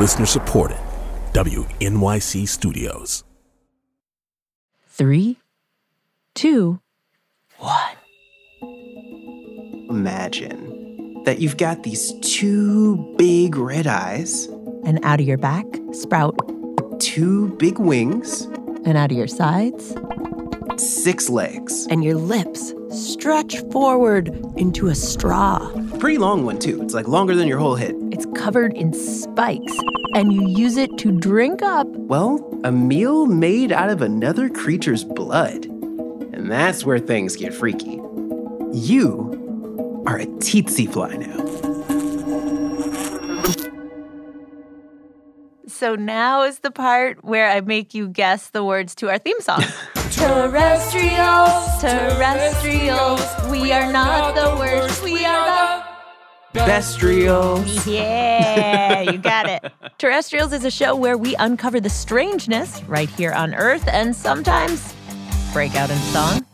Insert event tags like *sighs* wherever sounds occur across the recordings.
Listener supported. WNYC Studios. Three, two, one. Imagine that you've got these two big red eyes, And out of your back, sprout. two big wings, And out of your sides, six legs. and your lips stretch forward into a straw. Pretty long one, too. It's like longer than your whole head. It's covered in spikes, and you use it to drink up. Well, a meal made out of another creature's blood. And that's where things get freaky. You are a tsetse fly now. So now is the part where I make you guess the words to our theme song. *laughs* terrestrials, terrestrials, we are not the worst, we are Bestrials. the. Yeah, you got it. *laughs* Terrestrials is a show where we uncover the strangeness right here on Earth and sometimes break out in song.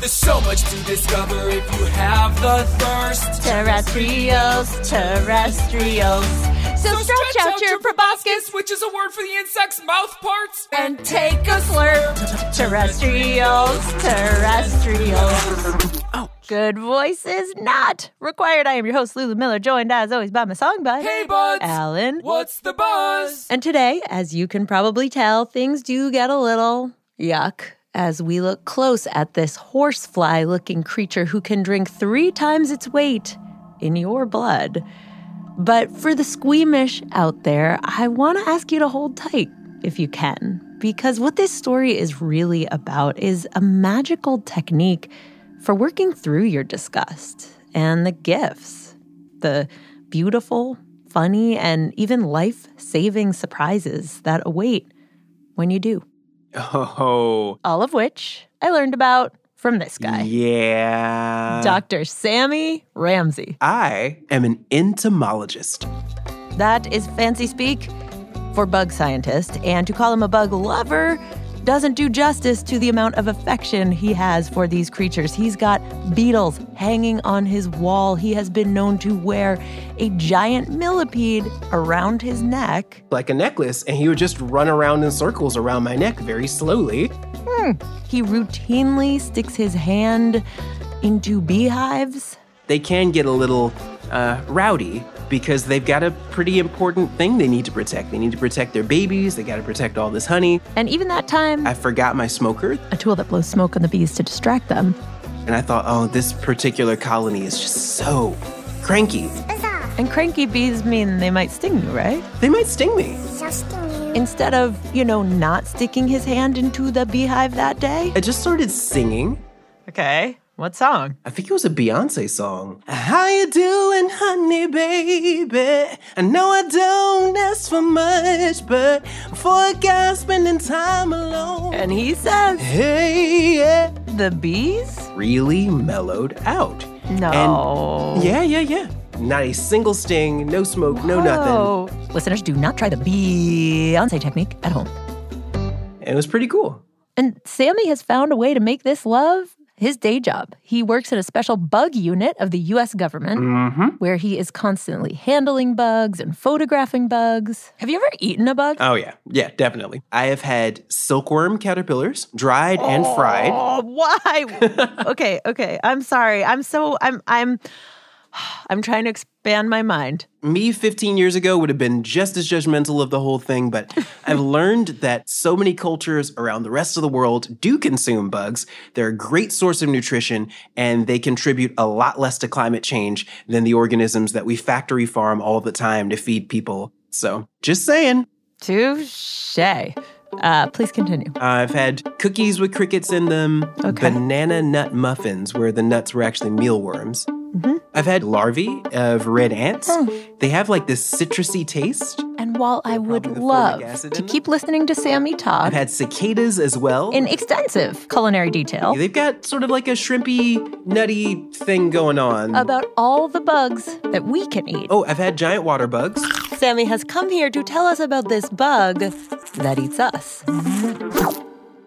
There's so much to discover if you have the thirst. Terrestrials, terrestrials. So stretch out your proboscis which is a word for the insect's mouth parts. and take a slurp. Terrestrials, terrestrials. Oh. Good voices not required. I am your host, Lulu Miller, joined as always by my song bud, Hey, buds. Alan. What's the buzz? And today, as you can probably tell, things do get a little yuck as we look close at this horsefly looking creature who can drink three times its weight in your blood. But for the squeamish out there, I want to ask you to hold tight if you can, because what this story is really about is a magical technique for working through your disgust and the gifts, the beautiful, funny, and even life saving surprises that await when you do. *laughs* Oh, All of which I learned about from this guy, yeah. Dr. Sammy Ramsey. I am an entomologist. That is fancy speak for bug scientist, and to call him a bug lover doesn't do justice to the amount of affection he has for these creatures. He's got beetles hanging on his wall. He has been known to wear a giant millipede around his neck. Like a necklace, and he would just run around in circles around my neck very slowly. He routinely sticks his hand into beehives. They can get a little uh, rowdy because they've got a pretty important thing they need to protect. They need to protect their babies, they got to protect all this honey. And even that time, I forgot my smoker, a tool that blows smoke on the bees to distract them. and I thought, oh, this particular colony is just so cranky. And cranky bees mean they might sting you, right? They might sting me. Instead of, you know, not sticking his hand into the beehive that day. I just started singing. Okay. What song? I think it was a Beyonce song. How you doing, honey, baby? I know I don't ask for much, but for a guy spending time alone, And he says, hey, yeah, the bees? really mellowed out. No. And yeah, yeah, yeah. Not a single sting, no smoke, no nothing. Listeners, do not try the Beyonce technique at home. And it was pretty cool. And Sammy has found a way to make this love his day job. He works in a special bug unit of the US government Mm-hmm. where he is constantly handling bugs and photographing bugs. Have you ever eaten a bug? Oh, yeah. Yeah, definitely. I have had silkworm caterpillars, dried and fried. Oh, why? *laughs* okay, okay. I'm sorry. I'm so I'm I'm *sighs* I'm trying to expand my mind. Me 15 years ago would have been just as judgmental of the whole thing, but *laughs* I've learned that so many cultures around the rest of the world do consume bugs. They're a great source of nutrition and they contribute a lot less to climate change than the organisms that we factory farm all the time to feed people. So, just saying. Touche. Uh, please continue. I've had cookies with crickets in them, Okay. banana nut muffins where the nuts were actually mealworms. Mm-hmm. I've had larvae of red ants. They have like this citrusy taste. And while I would love to in them. keep listening to Sammy talk I've had cicadas as well. in extensive culinary detail They've got sort of like a shrimpy, nutty thing going on. about all the bugs that we can eat, oh, I've had giant water bugs. Sammy has come here to tell us about this bug that eats us.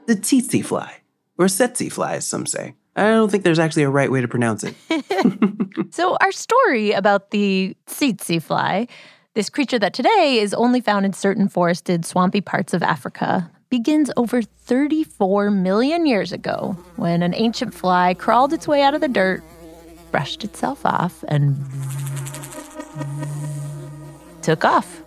The tsetse fly, or tsetse fly, as some say. I don't think there's actually a right way to pronounce it. *laughs* So, our story about the tsetse fly This creature that today is only found in certain forested, swampy parts of Africa begins over 34 million years ago when an ancient fly crawled its way out of the dirt, brushed itself off, and took off,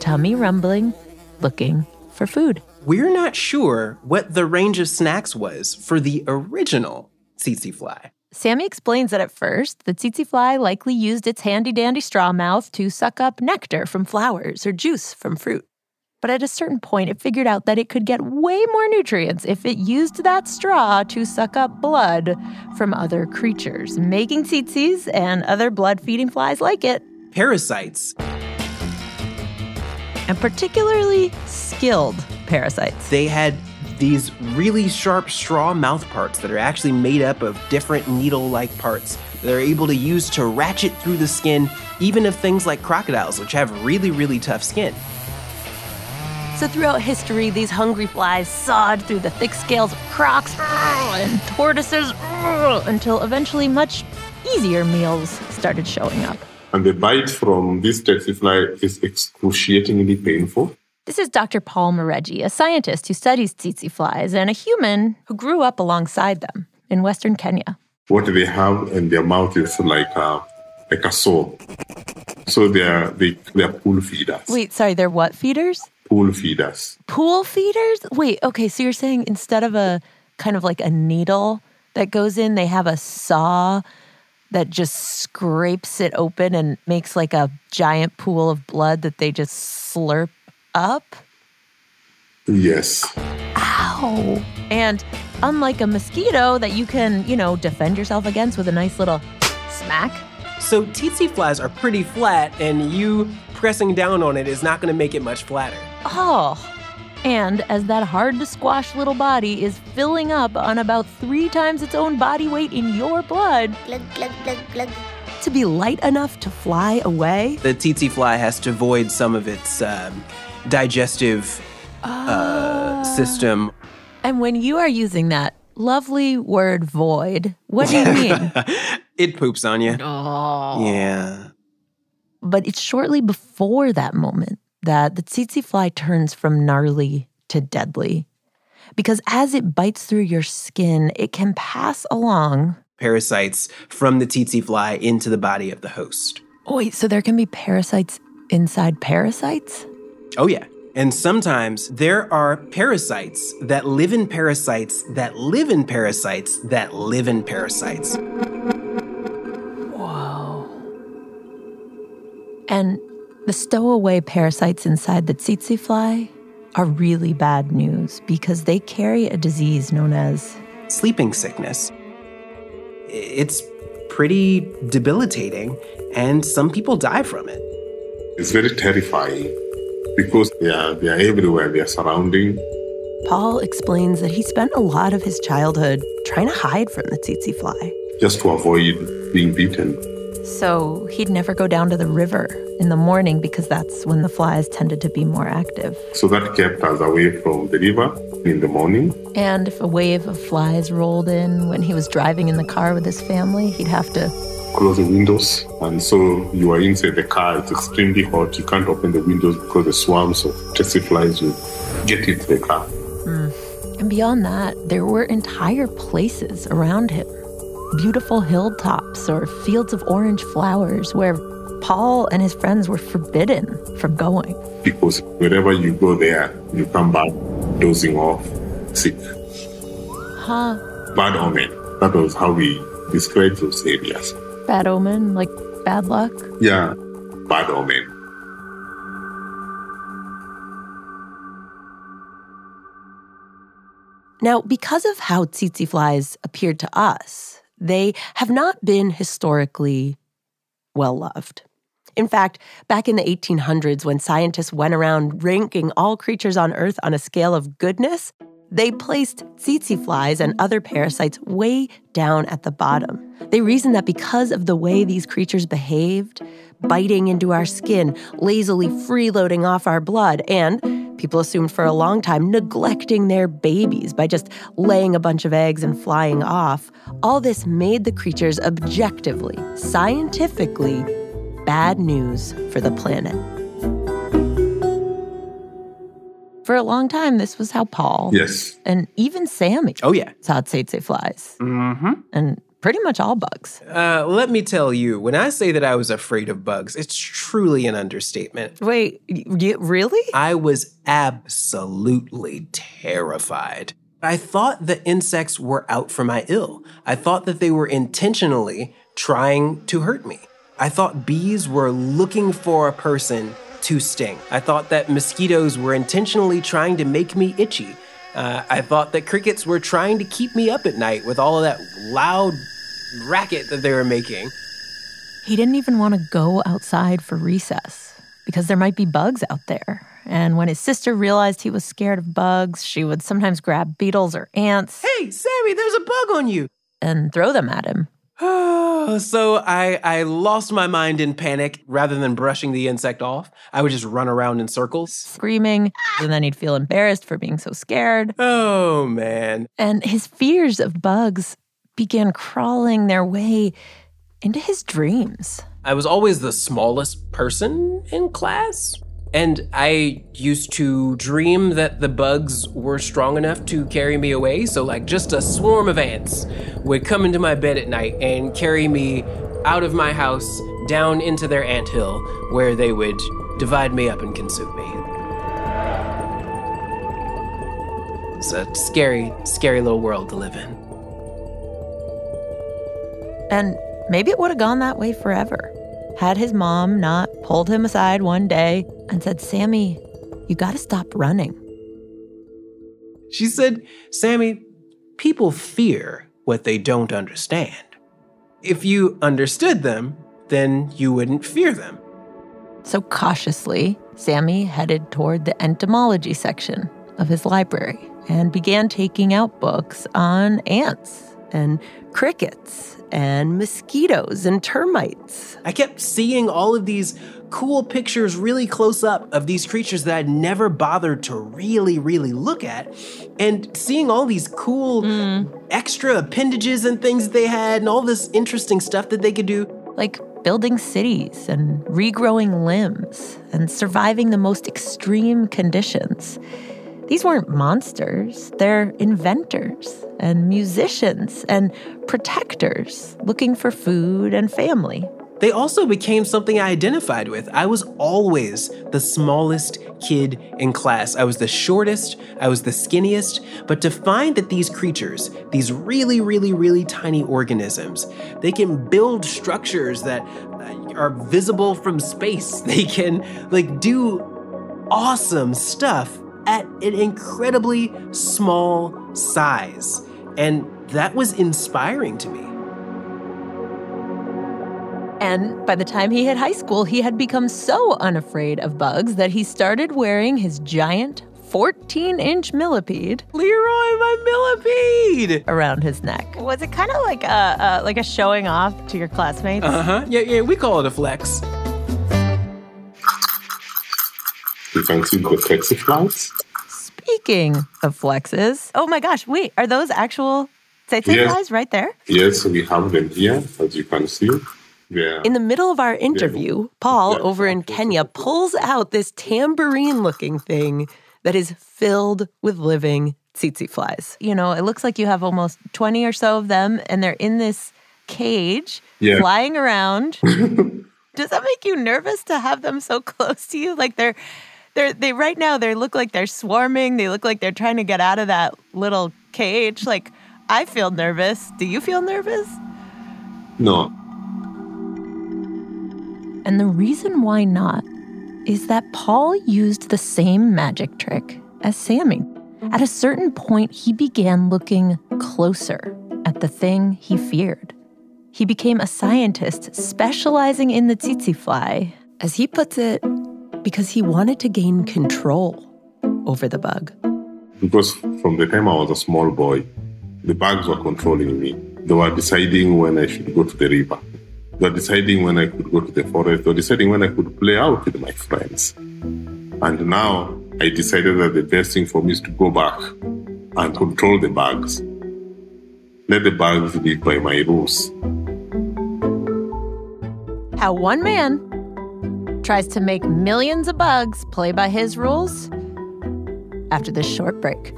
tummy rumbling, looking for food. We're not sure what the range of snacks was for the original tsetse fly. Sammy explains that at first, the tsetse fly likely used its handy dandy straw mouth to suck up nectar from flowers or juice from fruit. But at a certain point, it figured out that it could get way more nutrients if it used that straw to suck up blood from other creatures, making tsetses and other blood feeding flies like it, Parasites, and particularly skilled parasites. they had these really sharp straw mouth parts that are actually made up of different needle like parts that are able to use to ratchet through the skin, even of things like crocodiles, which have really, really tough skin. So throughout history, these hungry flies sawed through the thick scales of crocs and tortoises until eventually much easier meals started showing up. And the bite from this tsetse fly is excruciatingly painful. This is Dr. Paul Mireji, a scientist who studies tsetse flies and a human who grew up alongside them in Western Kenya. What they have in their mouth is like a, like a saw. So they are they, they are pool feeders. Wait, sorry, they're what feeders? Pool feeders. Pool feeders? Wait, okay, so you're saying instead of a kind of like a needle that goes in, they have a saw that just scrapes it open and makes like a giant pool of blood that they just slurp up? Yes. Ow. And unlike a mosquito that you can, you know, defend yourself against with a nice little smack, So tsetse flies are pretty flat, and you pressing down on it is not going to make it much flatter. Oh. And as that hard to squash little body is filling up on about three times its own body weight in your blood, Glug, glug, glug, glug. to be light enough to fly away, The tsetse fly has to void some of its um, digestive uh, system. and when you are using that lovely word void, what do you *laughs* mean? It poops on you. Yeah. but it's shortly before that moment that the tsetse fly turns from gnarly to deadly. Because as it bites through your skin, it can pass along. Parasites from the tsetse fly into the body of the host. Oh, wait, so there can be parasites inside parasites? Oh, yeah. And sometimes there are parasites that live in parasites that live in parasites that live in parasites. And the stowaway parasites inside the tsetse fly are really bad news because they carry a disease known as Sleeping sickness. It's pretty debilitating, and some people die from it. It's very terrifying because they are they are everywhere. They are surrounding. Paul explains that he spent a lot of his childhood trying to hide from the tsetse fly. just to avoid being beaten. So he'd never go down to the river in the morning because that's when the flies tended to be more active. So that kept us away from the river in the morning. And if a wave of flies rolled in when he was driving in the car with his family, he'd have to Close the windows, and so you are inside the car. It's extremely hot. You can't open the windows because the swarms of tsetse flies will get into the car. Hmm. And beyond that, there were entire places around him beautiful hilltops or fields of orange flowers where Paul and his friends were forbidden from going. Because wherever you go there, you come back dozing off, sick. Huh? Bad omen. That was how we described those areas. Bad omen, like bad luck. Yeah, bad omen. Now, because of how tsetse flies appeared to us, they have not been historically well loved. In fact, back in the 1800s, when scientists went around ranking all creatures on Earth on a scale of goodness, they placed tsetse flies and other parasites way down at the bottom. They reasoned that because of the way these creatures behaved, biting into our skin, lazily freeloading off our blood, and people assumed for a long time neglecting their babies by just laying a bunch of eggs and flying off, all this made the creatures objectively, scientifically, bad news for the planet. For a long time, this was how Paul Yes. and even Sammy Oh, yeah. saw tsetse flies Mm-hmm. and pretty much all bugs. Uh, let me tell you, when I say that I was afraid of bugs, it's truly an understatement. Wait, y- y- really? I was absolutely terrified. I thought the insects were out for my ill. I thought that they were intentionally trying to hurt me. I thought bees were looking for a person to sting. I thought that mosquitoes were intentionally trying to make me itchy. Uh, I thought that crickets were trying to keep me up at night with all of that loud racket that they were making. He didn't even want to go outside for recess because there might be bugs out there. And when his sister realized he was scared of bugs, she would sometimes grab beetles or ants Hey, Sammy, there's a bug on you. and throw them at him. *sighs* so I I lost my mind in panic. Rather than brushing the insect off, I would just run around in circles. screaming, and then he'd feel embarrassed for being so scared. Oh man. And his fears of bugs began crawling their way into his dreams. I was always the smallest person in class. And I used to dream that the bugs were strong enough to carry me away. So, like, just a swarm of ants would come into my bed at night and carry me out of my house down into their ant hill, where they would divide me up and consume me. It's a scary, scary little world to live in. And maybe it would have gone that way forever. Had his mom not pulled him aside one day and said, Sammy, you got to stop running. She said, Sammy, people fear what they don't understand. If you understood them, then you wouldn't fear them. So cautiously, Sammy headed toward the entomology section of his library and began taking out books on ants and crickets and mosquitoes and termites. I kept seeing all of these cool pictures really close up of these creatures that I'd never bothered to really, really look at. And seeing all these cool hmm. extra appendages and things they had, and all this interesting stuff that they could do. like building cities and regrowing limbs and surviving the most extreme conditions. These weren't monsters, they're inventors and musicians and protectors looking for food and family. They also became something I identified with. I was always the smallest kid in class. I was the shortest, I was the skinniest, but to find that these creatures, these really, really, really tiny organisms, they can build structures that uh, are visible from space. *laughs* They can like do awesome stuff at an incredibly small size. And that was inspiring to me. And by the time he hit high school, he had become so unafraid of bugs that he started wearing his giant 14 inch millipede Leroy, my millipede! around his neck. Was it kind of like a, uh, like a showing off to your classmates? Uh huh. Yeah, yeah, we call it a flex. You can see the tsetse flies. Speaking of flexes, oh my gosh, wait, are those actual tsetse Yeah. flies right there? Yes, we have them here, as you can see. Yeah. In the middle of our interview, Paul Yeah. over in Kenya pulls out this tambourine looking thing that is filled with living tsetse flies. You know, it looks like you have almost 20 or so of them, and they're in this cage Yeah. flying around. *laughs* Does that make you nervous to have them so close to you? Like they're they're they right now they look like they're swarming. They look like they're trying to get out of that little cage. Like I feel nervous. Do you feel nervous? no, And the reason why not is that Paul used the same magic trick as Sammy. At a certain point, he began looking closer at the thing he feared. He became a scientist specializing in the tsetse fly, as he puts it, because he wanted to gain control over the bug. because from the time I was a small boy, the bugs were controlling me. They were deciding when I should go to the river. They were deciding when I could go to the forest. They were deciding when I could play out with my friends. And now I decided that the best thing for me is to go back and control the bugs. Let the bugs live by my rules. How one man tries to make millions of bugs play by his rules, after this short break.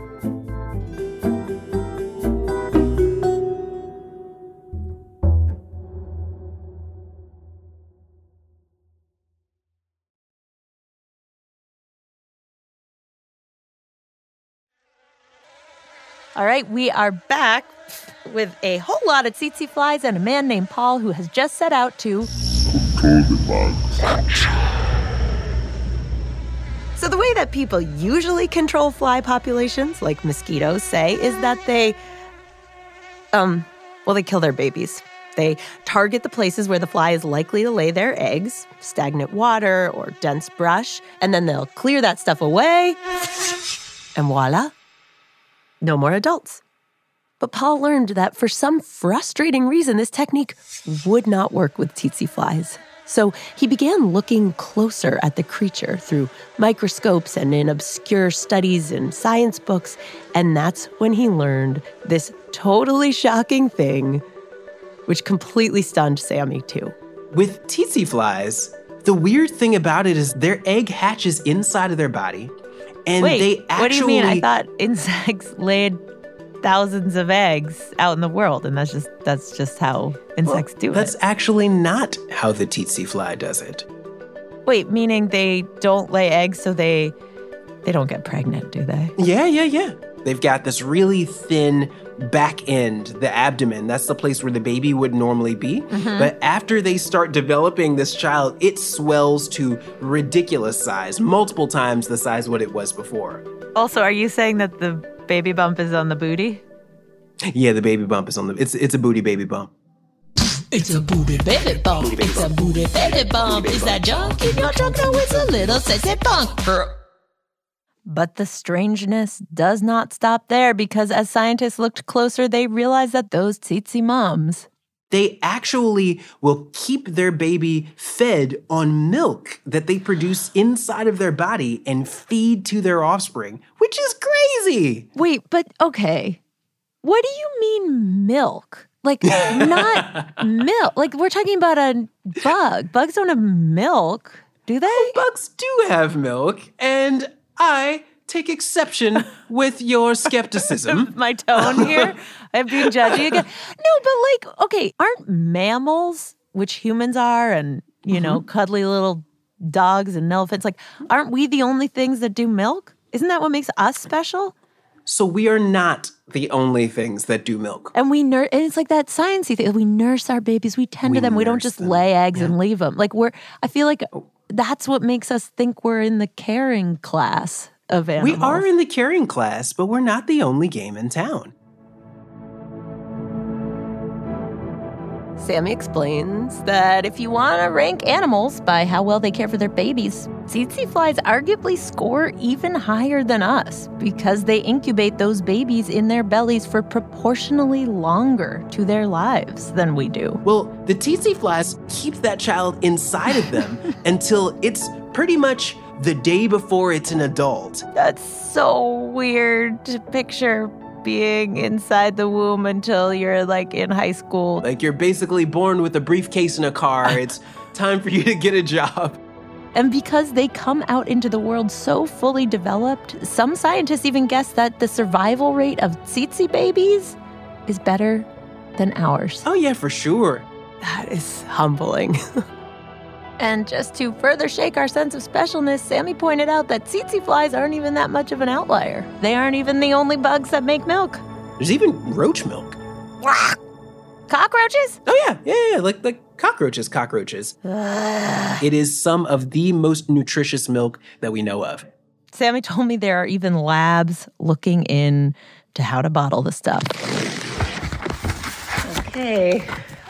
All right, we are back with a whole lot of tsetse flies and a man named Paul who has just set out to. So, the way that people usually control fly populations, like mosquitoes say, is that they, um, well, they kill their babies. They target the places where the fly is likely to lay their eggs, stagnant water or dense brush, and then they'll clear that stuff away, and voila, no more adults. But Paul learned that for some frustrating reason, this technique would not work with tsetse flies. So he began looking closer at the creature through microscopes and in obscure studies and science books. And that's when he learned this totally shocking thing, which completely stunned Sammy too. With tsetse flies, the weird thing about it is their egg hatches inside of their body. And Wait, they actually what do you mean? I thought insects *laughs* laid thousands of eggs out in the world, and that's just that's just how insects do That's it. That's actually not how the tsetse fly does it. Wait, meaning they don't lay eggs, so they they don't get pregnant, do they? Yeah, yeah, yeah. They've got this really thin back end, the abdomen. That's the place where the baby would normally be. Mm-hmm. But after they start developing this child, it swells to ridiculous size, multiple times the size what it was before. Also, are you saying that the baby bump is on the booty? Yeah, the baby bump is on the it's it's a booty baby bump. It's a booty baby bump. It's a booty baby bump. Is that junk in your trunk? No, it's a little sexy bump. But the strangeness does not stop there because as scientists looked closer, they realized that those tsetse moms, They actually will keep their baby fed on milk that they produce inside of their body and feed to their offspring, which is crazy. Wait, but okay. What do you mean milk? Like *laughs* not milk. Like we're talking about a bug. Bugs don't have milk, do they? Oh, bugs do have milk, and I take exception with your *laughs* skepticism. *laughs* My tone here. I'm being judgy again. No, but like, okay, aren't mammals, which humans are, and you know, mm-hmm. cuddly little dogs and elephants, like, aren't we the only things that do milk? Isn't that what makes us special? So we are not the only things that do milk. And we nurse, and it's like that sciencey thing. We nurse our babies, we tend to them. We don't just them. lay eggs and leave them. Like we're, I feel like oh. that's what makes us think we're in the caring class of animals. We are in the caring class, but we're not the only game in town. Sammy explains that if you want to rank animals by how well they care for their babies, tsetse flies arguably score even higher than us because they incubate those babies in their bellies for proportionally longer to their lives than we do. Well, the tsetse flies keep that child inside of them *laughs* until it's pretty much the day before it's an adult. That's so weird to picture being inside the womb until you're like in high school. Like you're basically born with a briefcase and a car. *laughs* It's time for you to get a job. And because they come out into the world so fully developed, some scientists even guess that the survival rate of tsetse babies is better than ours. Oh, yeah, for sure. That is humbling. *laughs* and just to further shake our sense of specialness, Sammy pointed out that tsetse flies aren't even that much of an outlier. They aren't even the only bugs that make milk. There's even roach milk. Cockroaches? Oh, yeah, yeah, yeah, like, like cockroaches, cockroaches. it is some of the most nutritious milk that we know of. Sammy told me there are even labs looking in to how to bottle the stuff. Okay,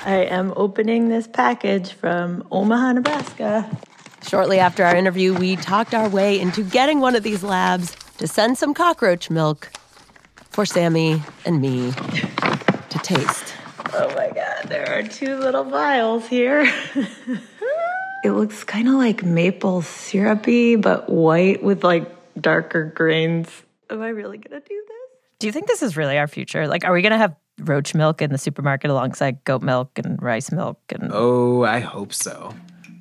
I am opening this package from Omaha, Nebraska. Shortly after our interview, we talked our way into getting one of these labs to send some cockroach milk for Sammy and me to taste. Oh my god, there are two little vials here. *laughs* It looks kind of like maple syrupy, but white with like darker grains. Am I really gonna do this? Do you think this is really our future? Like, are we gonna have roach milk in the supermarket alongside goat milk and rice milk? And Oh, I hope so.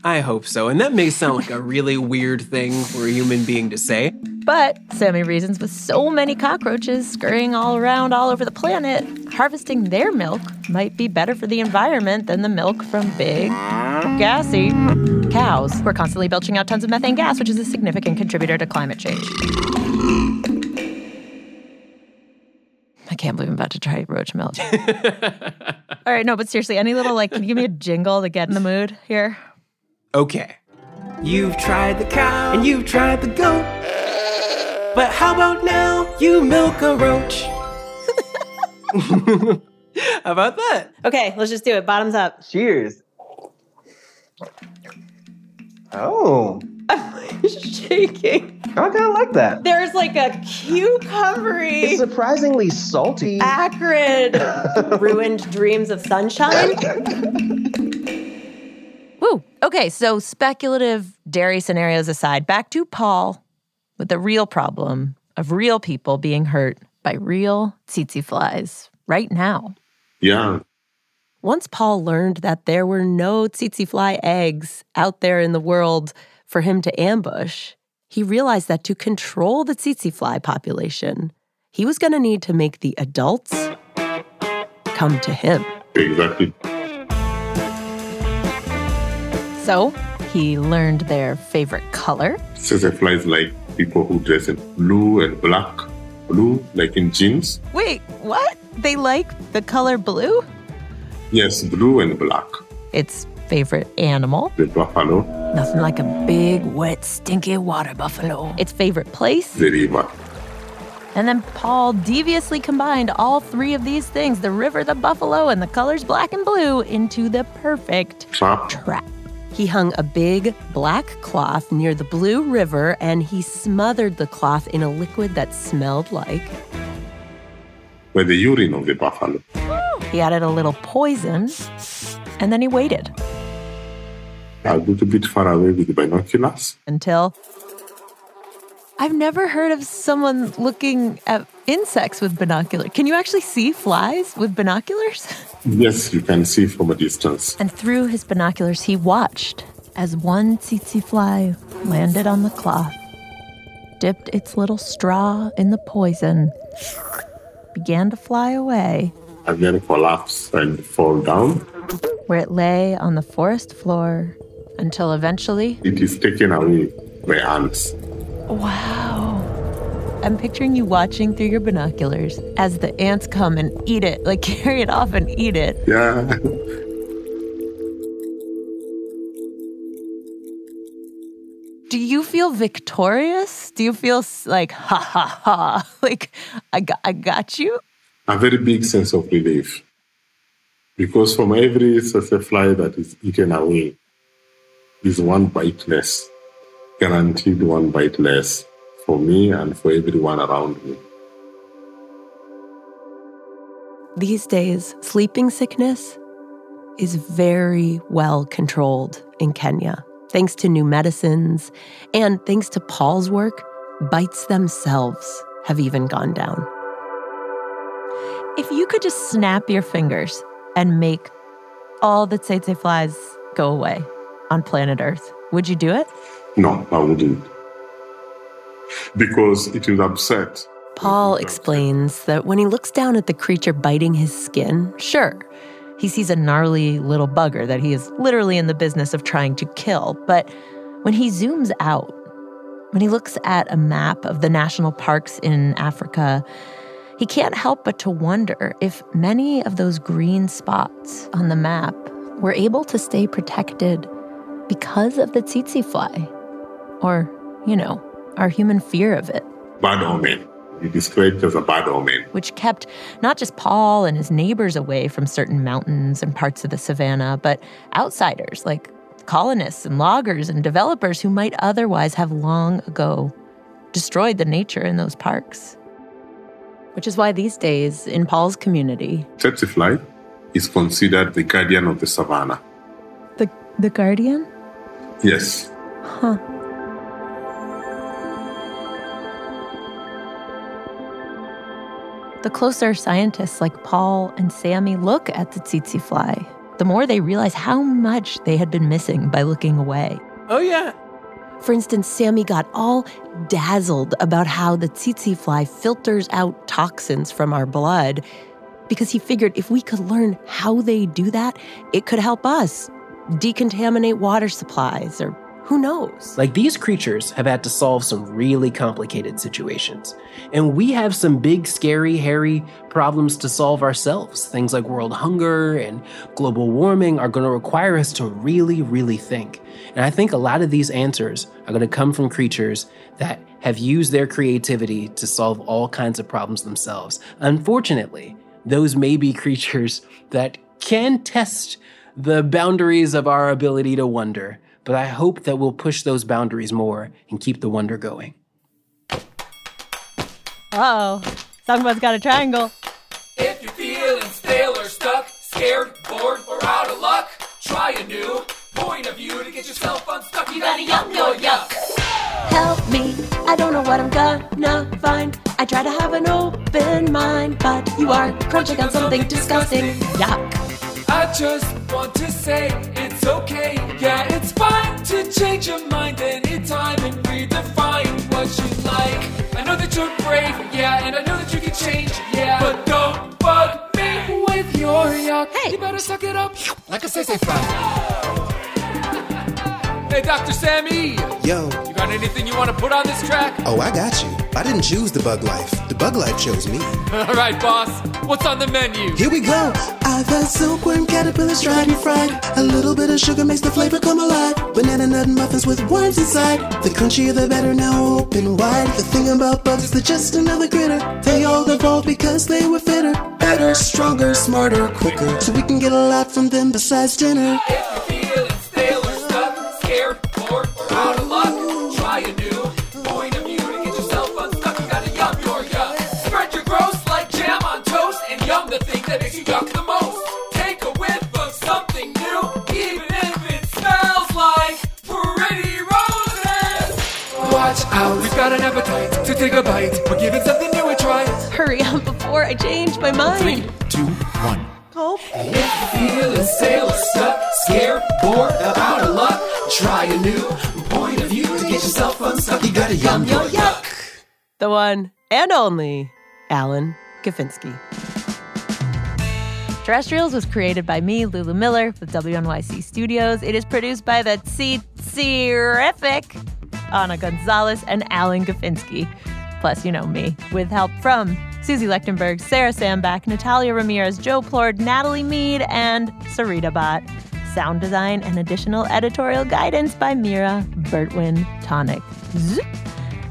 I hope so. And that may sound like a really weird thing for a human being to say, But Sammy reasons with so many cockroaches scurrying all around all over the planet, harvesting their milk might be better for the environment than the milk from big, gassy cows who are constantly belching out tons of methane gas, which is a significant contributor to climate change. Can't believe I'm about to try roach milk. *laughs* all right, no, but seriously, any little like, can you give me a jingle to get in the mood here? Okay. You've tried the cow and you've tried the goat. But how about now you milk a roach? *laughs* how about that? Okay, let's just do it. Bottoms up. Cheers. Oh, I'm *laughs* like shaking. Oh, I kind of like that. There's like a cucumbery. It's surprisingly salty. acrid, *laughs* ruined dreams of sunshine. *laughs* Woo. Okay, so speculative dairy scenarios aside, back to Paul with the real problem of real people being hurt by real tsetse flies right now. Yeah, Once Paul learned that there were no tsetse fly eggs out there in the world for him to ambush, he realized that to control the tsetse fly population, he was going to need to make the adults come to him. exactly. So he learned their favorite color. Tsetse flies like people who dress in blue and black. Blue, like in jeans. Wait, what? They like the color blue? Yes, blue and black. Its favorite animal. The buffalo, Nothing like a big, wet, stinky water buffalo. Its favorite place. the river. And then Paul deviously combined all three of these things the river, the buffalo, and the colors black and blue into the perfect Trap. trap. He hung a big black cloth near the blue river and he smothered the cloth in a liquid that smelled like. By the urine of the buffalo. He added a little poison and then he waited A little bit far away with the binoculars. until. I've never heard of someone looking at insects with binoculars. Can you actually see flies with binoculars? *laughs* Yes, you can see from a distance. And through his binoculars, he watched as one tsetse fly landed on the cloth, dipped its little straw in the poison, began to fly away, And then collapse and fall down. where it lay on the forest floor until eventually, It is taken away by ants. wow. I'm picturing you watching through your binoculars as the ants come and eat it, like *laughs* carry it off and eat it. Yeah. Do you feel victorious? Do you feel like, ha ha ha, *laughs* like, I got, I got you? a very big sense of relief. Because from every tsetse fly that is eaten away is one bite less, guaranteed one bite less for me and for everyone around me. These days, sleeping sickness is very well controlled in Kenya. Thanks to new medicines and thanks to Paul's work, bites themselves have even gone down. If you could just snap your fingers and make all the tsetse flies go away on planet Earth, would you do it? No, I wouldn't. Because it will upset. Paul explains that when he looks down at the creature biting his skin, sure, he sees a gnarly little bugger that he is literally in the business of trying to kill. But when he zooms out, when he looks at a map of the national parks in Africa, he can't help but to wonder if many of those green spots on the map were able to stay protected because of the tsetse fly. Or, you know, our human fear of it Bad omen. It is described it as a bad omen. which kept not just Paul and his neighbors away from certain mountains and parts of the savannah, but outsiders like colonists and loggers and developers who might otherwise have long ago destroyed the nature in those parks. Which is why these days, in Paul's community, Tsetse fly is considered the guardian of the savannah. the, the guardian? Yes, Huh. The closer scientists like Paul and Sammy look at the tsetse fly, the more they realize how much they had been missing by looking away. Oh, yeah. For instance, Sammy got all dazzled about how the tsetse fly filters out toxins from our blood because he figured if we could learn how they do that, it could help us decontaminate water supplies or who knows? Like these creatures have had to solve some really complicated situations. And we have some big, scary, hairy problems to solve ourselves. Things like world hunger and global warming are going to require us to really, really think. And I think a lot of these answers are going to come from creatures that have used their creativity to solve all kinds of problems themselves. Unfortunately, those may be creatures that can test the boundaries of our ability to wonder but I hope that we'll push those boundaries more and keep the wonder going. Uh Oh, Songbud's got a triangle. If you're feeling stale or stuck, scared, bored, or out of luck, try a new point of view to get yourself unstuck. You gotta yuck your yuck. Help me, I don't know what I'm gonna find. I try to have an open mind, but you are crunching on something disgusting. Yuck. I just want to say it's okay. Yeah, it's fine to change your mind anytime and redefine what you like. I know that you're brave, yeah, and I know that you can change, yeah. But don't bug me with your yuck. Hey. You better suck it up like a say say. Hey, Dr. Sammy, Yo, you got anything you want to put on this track? oh, I got you. I didn't choose the bug life. The bug life chose me. *laughs* All right, boss. What's on the menu? Here we go. I've had silkworm, caterpillars, dried and fried. A little bit of sugar makes the flavor come alive. Banana nut muffins with worms inside. The crunchier the better, now open wide. The thing about bugs is they're just another critter. They all evolved because they were fitter. Better, stronger, smarter, quicker. So we can get a lot from them besides dinner. If you're feeling stale that makes you yuck the most. Take a whiff of something new, even if it smells like pretty roses. Watch out, we've got an appetite to take a bite. We're giving something new a try. Hurry up before I change my mind. Two, one. Gulp. Feeling stale or stuck, scared, bored, or out of luck. Try a new point of view to get yourself unstuck. You gotta yum your yuck. The one and only Alan Goffinski. Terrestrials was created by me, Lulu Miller, with WNYC Studios. It is produced by the terrific Anna Gonzalez and Alan Goffinski. Plus, you know me, with help from Susie Lechtenberg, Sarah Sandbach, Natalia Ramirez, Joe Plourde, Natalie Mead, and Sarita Bot. Sound design and additional editorial guidance by Mira Bertwin Tonic. Zzz.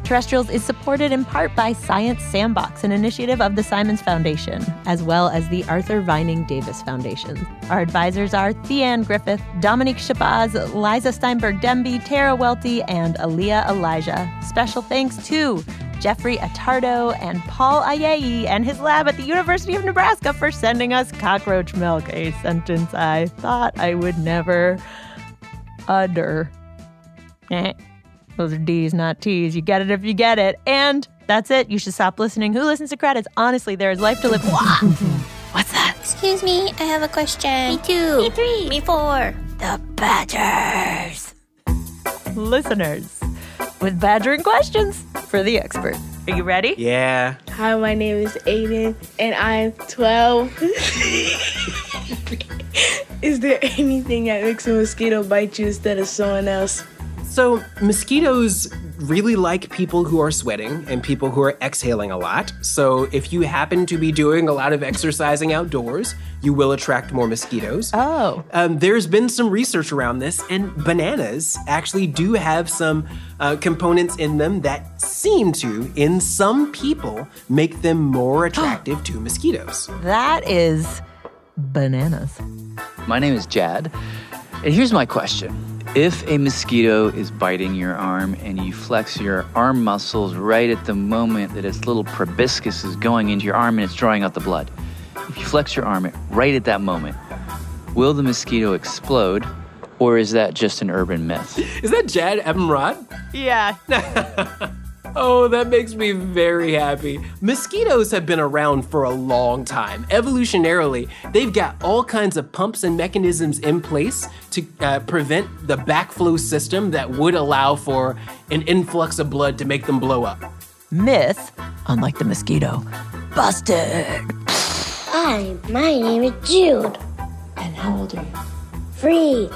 Terrestrials is supported in part by Science Sandbox, an initiative of the Simons Foundation, as well as the Arthur Vining Davis Foundation. Our advisors are Theanne Griffith, Dominique Shabazz, Liza Steinberg Demby, Tara Welty, and Aaliyah Elijah. Special thanks to Jeffrey Attardo and Paul Ayei and his lab at the University of Nebraska for sending us cockroach milk, a sentence I thought I would never utter. Eh. Those are D's, not T's. You get it if you get it. And that's it. You should stop listening. Who listens to credits? Honestly, there is life to live. *laughs* What's that? Excuse me, I have a question. Me two. Me three. Me four. The Badgers. Listeners, with badgering questions for the expert. Are you ready? Yeah. Hi, my name is Aiden, and I'm 12. *laughs* is there anything that makes a mosquito bite you instead of someone else? So, mosquitoes really like people who are sweating and people who are exhaling a lot. So, if you happen to be doing a lot of exercising outdoors, you will attract more mosquitoes. Oh. Um, there's been some research around this, and bananas actually do have some uh, components in them that seem to, in some people, make them more *gasps* attractive to mosquitoes. That is bananas. My name is Jad, and here's my question. If a mosquito is biting your arm and you flex your arm muscles right at the moment that its little proboscis is going into your arm and it's drawing out the blood, if you flex your arm right at that moment, will the mosquito explode or is that just an urban myth? Is that Jad Abumrad? Yeah. *laughs* Oh, that makes me very happy. Mosquitoes have been around for a long time. Evolutionarily, they've got all kinds of pumps and mechanisms in place to uh, prevent the backflow system that would allow for an influx of blood to make them blow up. Myth, unlike the mosquito, busted. Hi, my name is Jude. And how old are you? Free.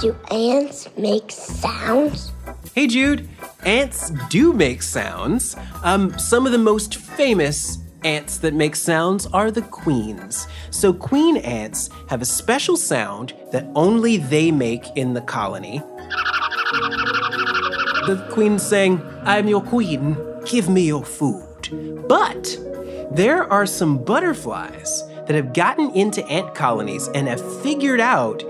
Do ants make sounds? Hey Jude, ants do make sounds. Um, some of the most famous ants that make sounds are the queens. So, queen ants have a special sound that only they make in the colony. The queen saying, I'm your queen, give me your food. But there are some butterflies that have gotten into ant colonies and have figured out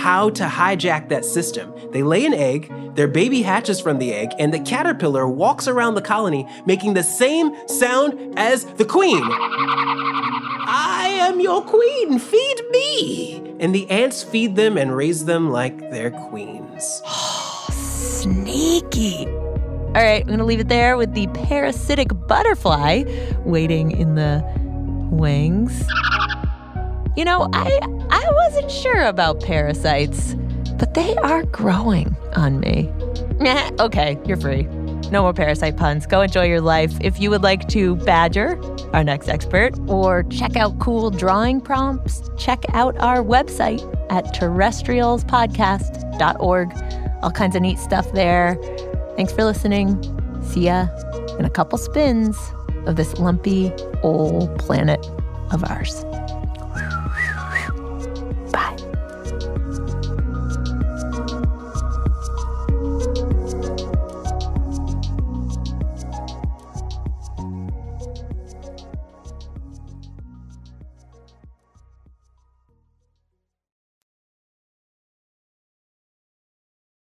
how to hijack that system. They lay an egg, their baby hatches from the egg, and the caterpillar walks around the colony making the same sound as the queen. I am your queen, feed me! And the ants feed them and raise them like their queens. Sneaky. All right, I'm going to leave it there with the parasitic butterfly waiting in the wings. You know, I I wasn't sure about parasites, but they are growing on me. *laughs* Okay, you're free. No more parasite puns. Go enjoy your life. If you would like to badger our next expert or check out cool drawing prompts, check out our website at terrestrialspodcast.org. All kinds of neat stuff there. Thanks for listening. See ya in a couple spins of this lumpy old planet of ours.